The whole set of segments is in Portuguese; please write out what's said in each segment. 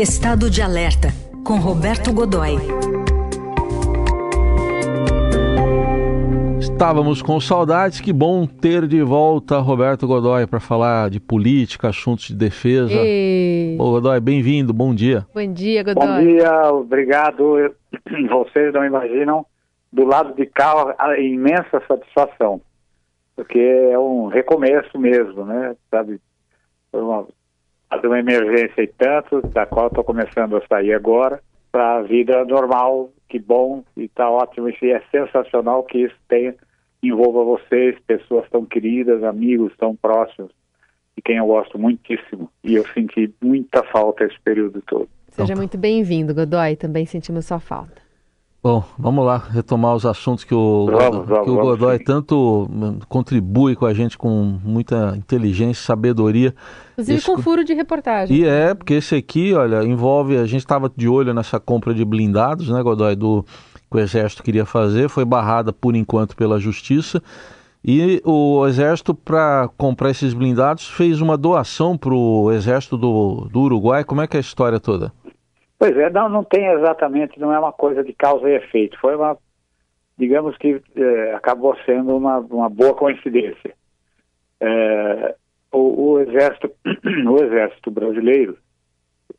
Estado de Alerta, com Roberto Godoy. Estávamos com saudades, que bom ter de volta Roberto Godoy para falar de política, assuntos de defesa. Ei. Ô, Godoy, bem-vindo, bom dia. Bom dia, Godoy. Bom dia, obrigado. Vocês não imaginam, do lado de cá, a imensa satisfação, porque é um recomeço mesmo, né? Sabe, foi uma, uma emergência e tanto, da qual estou começando a sair agora, para a vida normal, que bom, e está ótimo, e é sensacional que isso tenha envolva vocês, pessoas tão queridas, amigos tão próximos, e quem eu gosto muitíssimo. E eu senti muita falta esse período todo. Seja muito bem-vindo, Godoy. Também sentimos sua falta. Bom, vamos lá retomar os assuntos que o, Vamos, vamos, que o vamos, Godoy sim. tanto hum, contribui com a gente com muita inteligência, sabedoria. Inclusive Esse- com furo de reportagem. E é, porque esse aqui, olha, envolve. A gente estava de olho nessa compra de blindados, né, Godoy, do que o Exército queria fazer, foi barrada por enquanto pela Justiça. E o Exército, para comprar esses blindados, fez uma doação para o Exército do, do Uruguai. Como é que é a história toda? Pois é, não, não tem exatamente, não é uma coisa de causa e efeito. Foi uma, digamos que eh, acabou sendo uma, uma boa coincidência. Eh, o, o exército, o exército brasileiro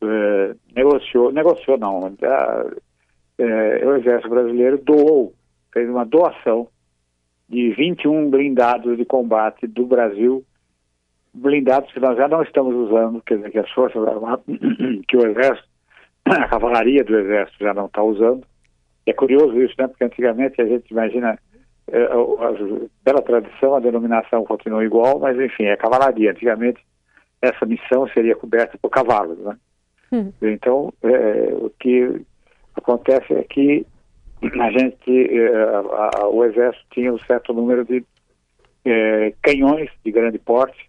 eh, negociou, negociou não, o exército brasileiro doou, fez uma doação de 21 blindados de combate do Brasil, blindados que nós já não estamos usando, quer dizer, que as forças armadas, que o exército a cavalaria do exército já não está usando. É curioso isso, né? Porque antigamente a gente imagina, eh, pela tradição, a denominação continua igual, mas enfim, é cavalaria. Antigamente essa missão seria coberta por cavalos, né? Hum. Então, eh, o que acontece é que a gente, eh, a- a- o exército tinha um certo número de eh, canhões de grande porte,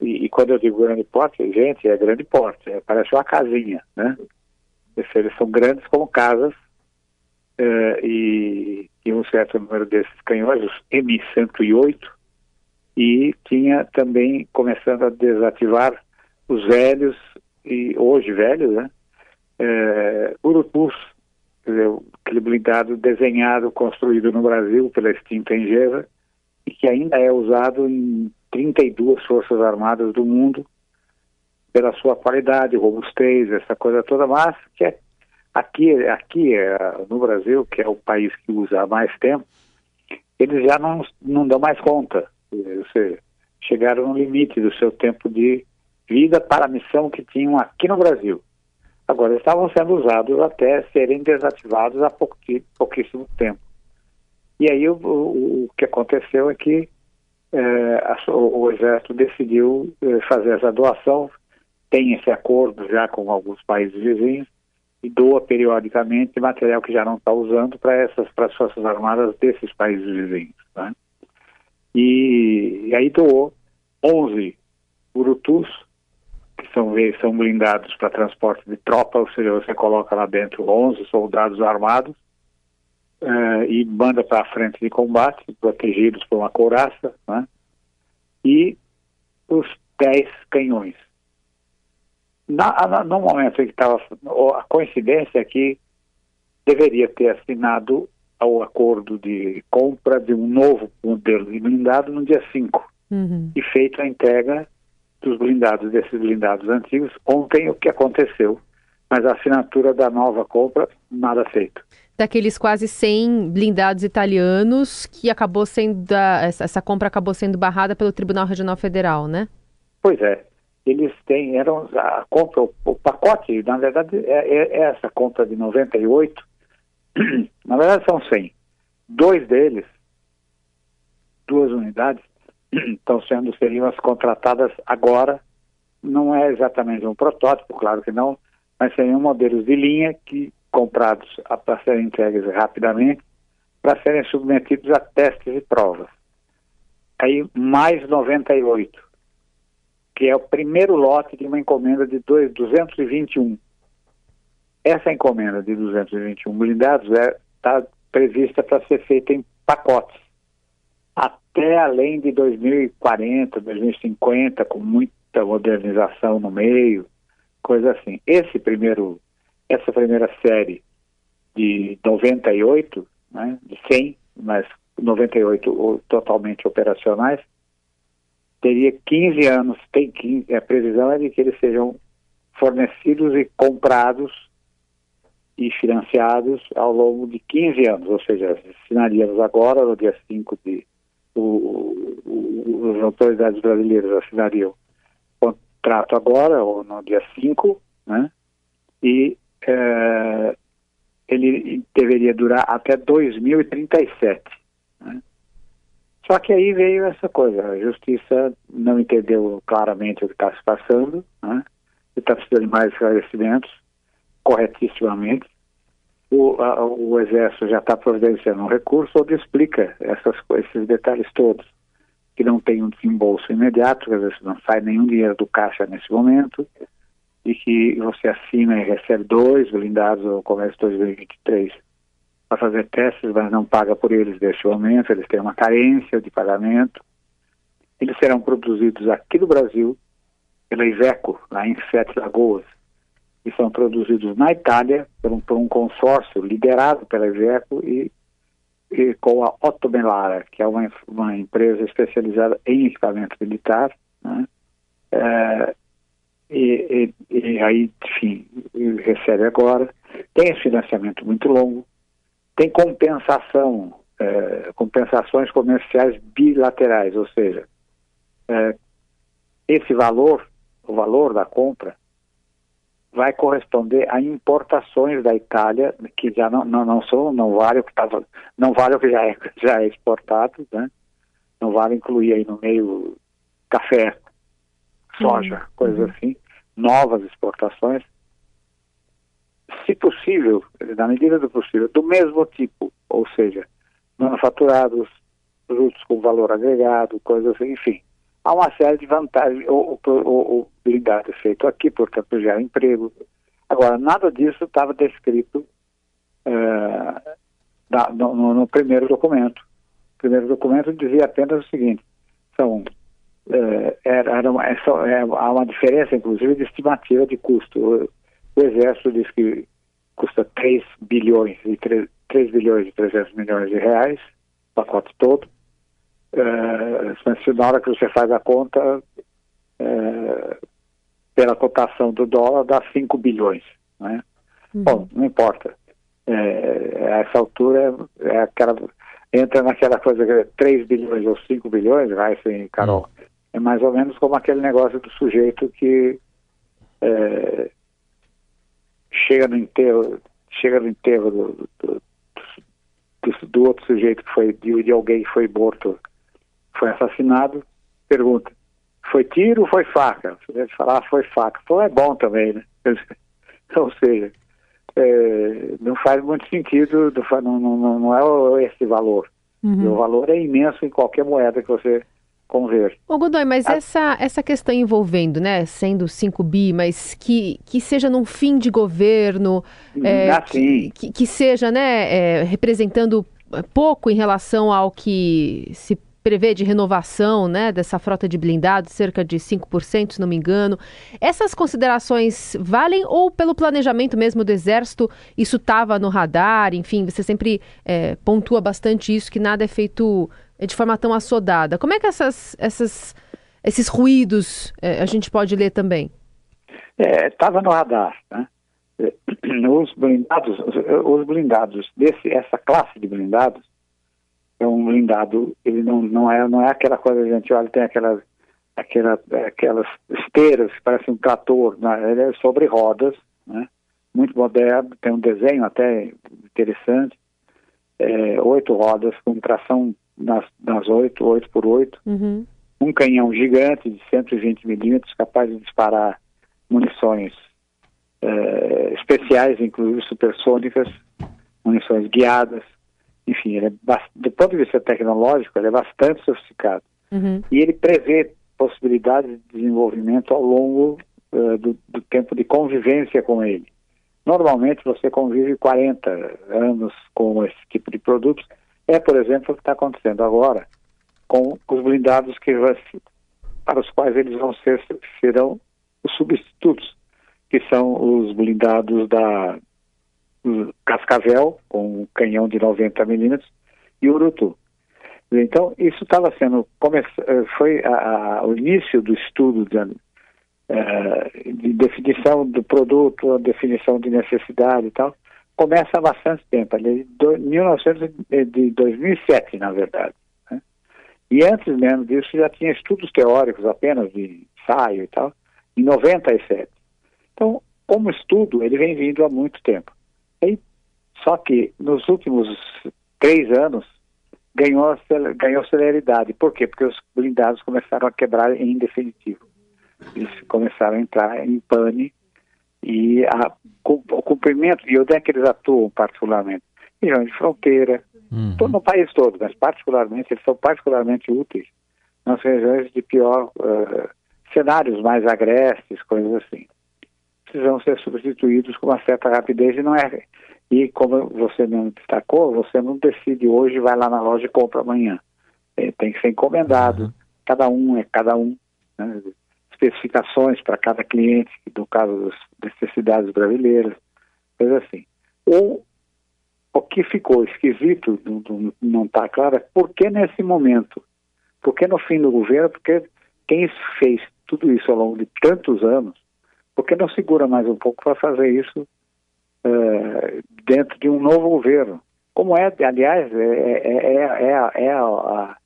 e, e quando eu digo grande porte, gente, é grande porte, é, parece uma casinha, né? Eles são grandes como casas eh, e tinha um certo número desses canhões, os M108, e tinha também começando a desativar os velhos, e hoje velhos, né? Quer dizer, aquele blindado desenhado, construído no Brasil pela extinta Engeva, e que ainda é usado em 32 forças armadas do mundo pela sua qualidade, robustez, essa coisa toda, mas que é, aqui, aqui é, no Brasil, que é o país que usa há mais tempo, eles já não, não dão mais conta. Seja, chegaram no limite do seu tempo de vida para a missão que tinham aqui no Brasil. Agora, estavam sendo usados até serem desativados há pouquíssimo tempo. E aí o, o- o que aconteceu é que eh, a o Exército decidiu eh, fazer essa doação, tem esse acordo já com alguns países vizinhos, e doa periodicamente material que já não está usando para essas para as Forças Armadas desses países vizinhos. né? E, e aí doou 11 Urutus, que são, são blindados para transporte de tropa, ou seja, você coloca lá dentro 11 soldados armados, eh, e manda para a frente de combate, protegidos por uma couraça, né? e os 10 canhões. Na, na- no momento em que estava. A coincidência é que deveria ter assinado o acordo de compra de um novo modelo de blindado no dia 5 Uhum. e feito a entrega dos blindados, desses blindados antigos. Ontem o que aconteceu, mas a assinatura da nova compra, nada feito. Daqueles quase 100 blindados italianos que acabou sendo. essa compra acabou sendo barrada pelo Tribunal Regional Federal, né? Pois é, eles têm, eram a compra, o, pacote, na verdade, é, é- é essa compra de 98, na verdade são 100. Dois deles, duas unidades, estão sendo, seriam as contratadas agora, não é exatamente um protótipo, claro que não, mas seriam modelos de linha que comprados para serem entregues rapidamente, para serem submetidos a testes e provas. Aí mais 98 que é o primeiro lote de uma encomenda de dois- 221. Essa encomenda de 221 blindados está prevista para ser feita em pacotes, até além de 2040, 2050, com muita modernização no meio, coisa assim. Esse primeiro, essa primeira série de 98, né, de 100, mas 98 totalmente operacionais, teria 15 anos, tem 15, a previsão é de que eles sejam fornecidos e comprados e financiados ao longo de 15 anos, ou seja, assinaríamos agora, no dia 5 de. O, o, as autoridades brasileiras assinariam o contrato agora, ou no dia 5, né? E é, ele deveria durar até 2037. Só que aí veio essa coisa, a justiça não entendeu claramente o que está se passando, né? está precisando de mais esclarecimentos, corretissimamente. O, a, o Exército já está providenciando um recurso onde explica essas, esses detalhes todos, que não tem um desembolso imediato, quer dizer, não sai nenhum dinheiro do caixa nesse momento, e que você assina e recebe dois blindados no começo de 2023 para fazer testes, mas não paga por eles neste momento, eles têm uma carência de pagamento. Eles serão produzidos aqui no Brasil, pela Iveco, lá em Sete Lagoas, e são produzidos na Itália por um, por um consórcio liderado pela Iveco e, e com a Otto Melara, que é uma, uma empresa especializada em equipamento militar, né? é, e, e, e, aí, enfim, recebe agora. Tem financiamento muito longo, tem compensação, é, compensações comerciais bilaterais, ou seja, é, esse valor, o valor da compra, vai corresponder a importações da Itália que já não, não, não são não vale o que tava, não vale o que já é, já é exportado, né? Não vale incluir aí no meio café, soja, uhum. coisas assim, novas exportações. Se possível, na medida do possível, do mesmo tipo, ou seja, manufaturados, produtos com valor agregado, coisas assim, enfim há uma série de vantagens. O, o, o, o blindado é feito aqui, portanto, gera emprego. Agora, nada disso estava descrito é, da, no, no, primeiro documento. O primeiro documento dizia apenas o seguinte: são, é, era, é, é, há uma diferença, inclusive, de estimativa de custo. O, Exército diz que custa 3 bilhões e 3, 3 bilhões e 300 milhões de reais, o pacote todo é, na hora que você faz a conta, é, pela cotação do dólar, dá 5 bilhões. Né? Uhum. Bom, não importa. É, a essa altura é aquela, entra naquela coisa que é 3 bilhões ou 5 bilhões, vai assim, Carol. Uhum. É mais ou menos como aquele negócio do sujeito que é, chega no enterro, chega no enterro do, do, do, do outro sujeito que foi, de, de alguém que foi morto foi assassinado, pergunta, foi tiro ou foi faca? Você deve falar, ah, foi faca. Então é bom também, né? ou seja, é, não faz muito sentido, não, não, não é esse valor. Uhum. o valor é imenso em qualquer moeda que você converte. Ô Godoy, mas ah. essa, essa questão envolvendo, né, sendo 5 bi, mas que, que seja num fim de governo, é, ah, que, que, seja, né, é, representando pouco em relação ao que se prevê de renovação né, dessa frota de blindados, cerca de 5%, se não me engano. Essas considerações valem ou pelo planejamento mesmo do Exército isso estava no radar? Enfim, você sempre é, pontua bastante isso, que nada é feito é, de forma tão assodada. Como é que essas, essas, esses ruídos é, a gente pode ler também? Estava é, no radar, né? Os blindados, os blindados desse, essa classe de blindados é um blindado, ele não, não, é, não é aquela coisa, a gente olha, tem aquelas, aquela, aquelas esteiras que parecem um trator, né? ele é sobre rodas, né? muito moderno, tem um desenho até interessante, é, oito rodas com tração nas, nas oito, oito por oito, uhum. um canhão gigante de 120 milímetros, capaz de disparar munições é, especiais, inclusive supersônicas, munições guiadas, enfim, ele é, do ponto de vista tecnológico, ele é bastante sofisticado. Uhum. E ele prevê possibilidades de desenvolvimento ao longo uh, do, do, tempo de convivência com ele. Normalmente você convive 40 anos com esse tipo de produtos. É, por exemplo, o que está acontecendo agora com os blindados que para os quais eles vão ser serão os substitutos. que são os blindados da Cascavel, com um canhão de 90 milímetros, e Urutu. Então, isso estava sendo, eh, foi a, a, o início do estudo de, uh, de, definição do produto, a definição de necessidade e tal, começa há bastante tempo, ali, de, 1900, de 2007, na verdade. Né? E antes mesmo disso já tinha estudos teóricos apenas de ensaio e tal, em 97. Então, como estudo, ele vem vindo há muito tempo. E, só que nos últimos três anos ganhou, ganhou celeridade. Por quê? Porque os blindados começaram a quebrar em definitivo. Eles começaram a entrar em pane e a, o cumprimento, e onde é que eles atuam particularmente? Regiões de fronteira, uhum. no país todo, mas particularmente, eles são particularmente úteis nas regiões de pior, uh, cenários mais agrestes, coisas assim. Precisam ser substituídos com uma certa rapidez e não é e como você mesmo destacou, você não decide hoje, vai lá na loja e compra amanhã. É, tem que ser encomendado. Uhum. Cada um é cada um. Né? Especificações para cada cliente, no caso das necessidades brasileiras, coisa assim. Ou o que ficou esquisito, não está claro, é por que nesse momento? Por que no fim do governo? Porque quem fez tudo isso ao longo de tantos anos, por que não segura mais um pouco para fazer isso uh, dentro de um novo governo. Como é, aliás, é, é, é, é, a,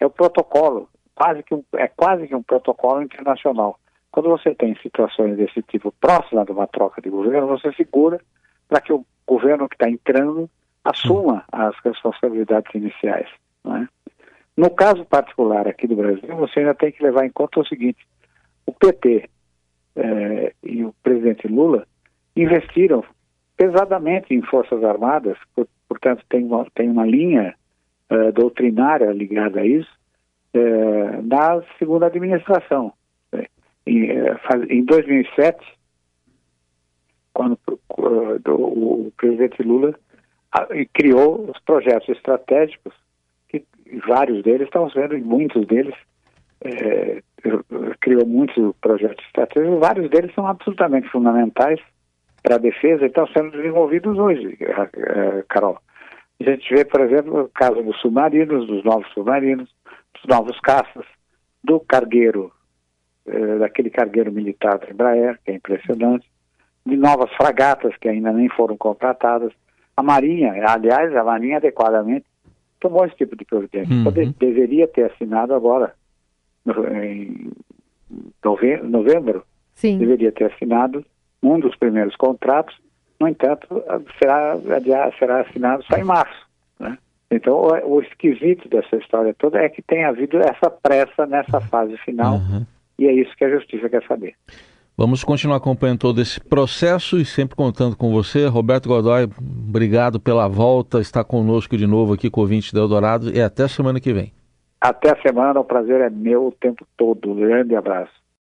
é o protocolo, quase que um, é quase que um protocolo internacional. Quando você tem situações desse tipo próxima de uma troca de governo, você segura para que o governo que está entrando assuma as responsabilidades iniciais. É? No caso particular aqui do Brasil, você ainda tem que levar em conta o seguinte: o PT eh, e o presidente Lula investiram pesadamente em Forças Armadas, por, portanto, tem uma, tem uma linha uh, doutrinária ligada a isso, uh, na segunda administração. Em, uh, em 2007, quando o, presidente Lula criou os projetos estratégicos, que vários deles, estamos vendo, muitos deles, criou muitos projetos estratégicos, vários deles são absolutamente fundamentais para a defesa estão sendo desenvolvidos hoje, eh, eh, Carol. A gente vê, por exemplo, o caso dos submarinos, dos novos submarinos, dos novos caças, do cargueiro, eh, daquele cargueiro militar da Embraer, que é impressionante, de novas fragatas que ainda nem foram contratadas. A Marinha, aliás, a Marinha adequadamente tomou esse tipo de providência. Uhum. Poder, deveria ter assinado agora, no, em novembro, novembro deveria ter assinado um dos primeiros contratos, no entanto, será, será assinado só em março. Né? Então, o, o, esquisito dessa história toda é que tem havido essa pressa nessa fase final, uhum. e é isso que a justiça quer saber. Vamos continuar acompanhando todo esse processo e sempre contando com você. Roberto Godoy, obrigado pela volta, está conosco de novo aqui com o Vinte do Eldorado e até semana que vem. Até a semana, o prazer é meu o tempo todo. Um grande abraço.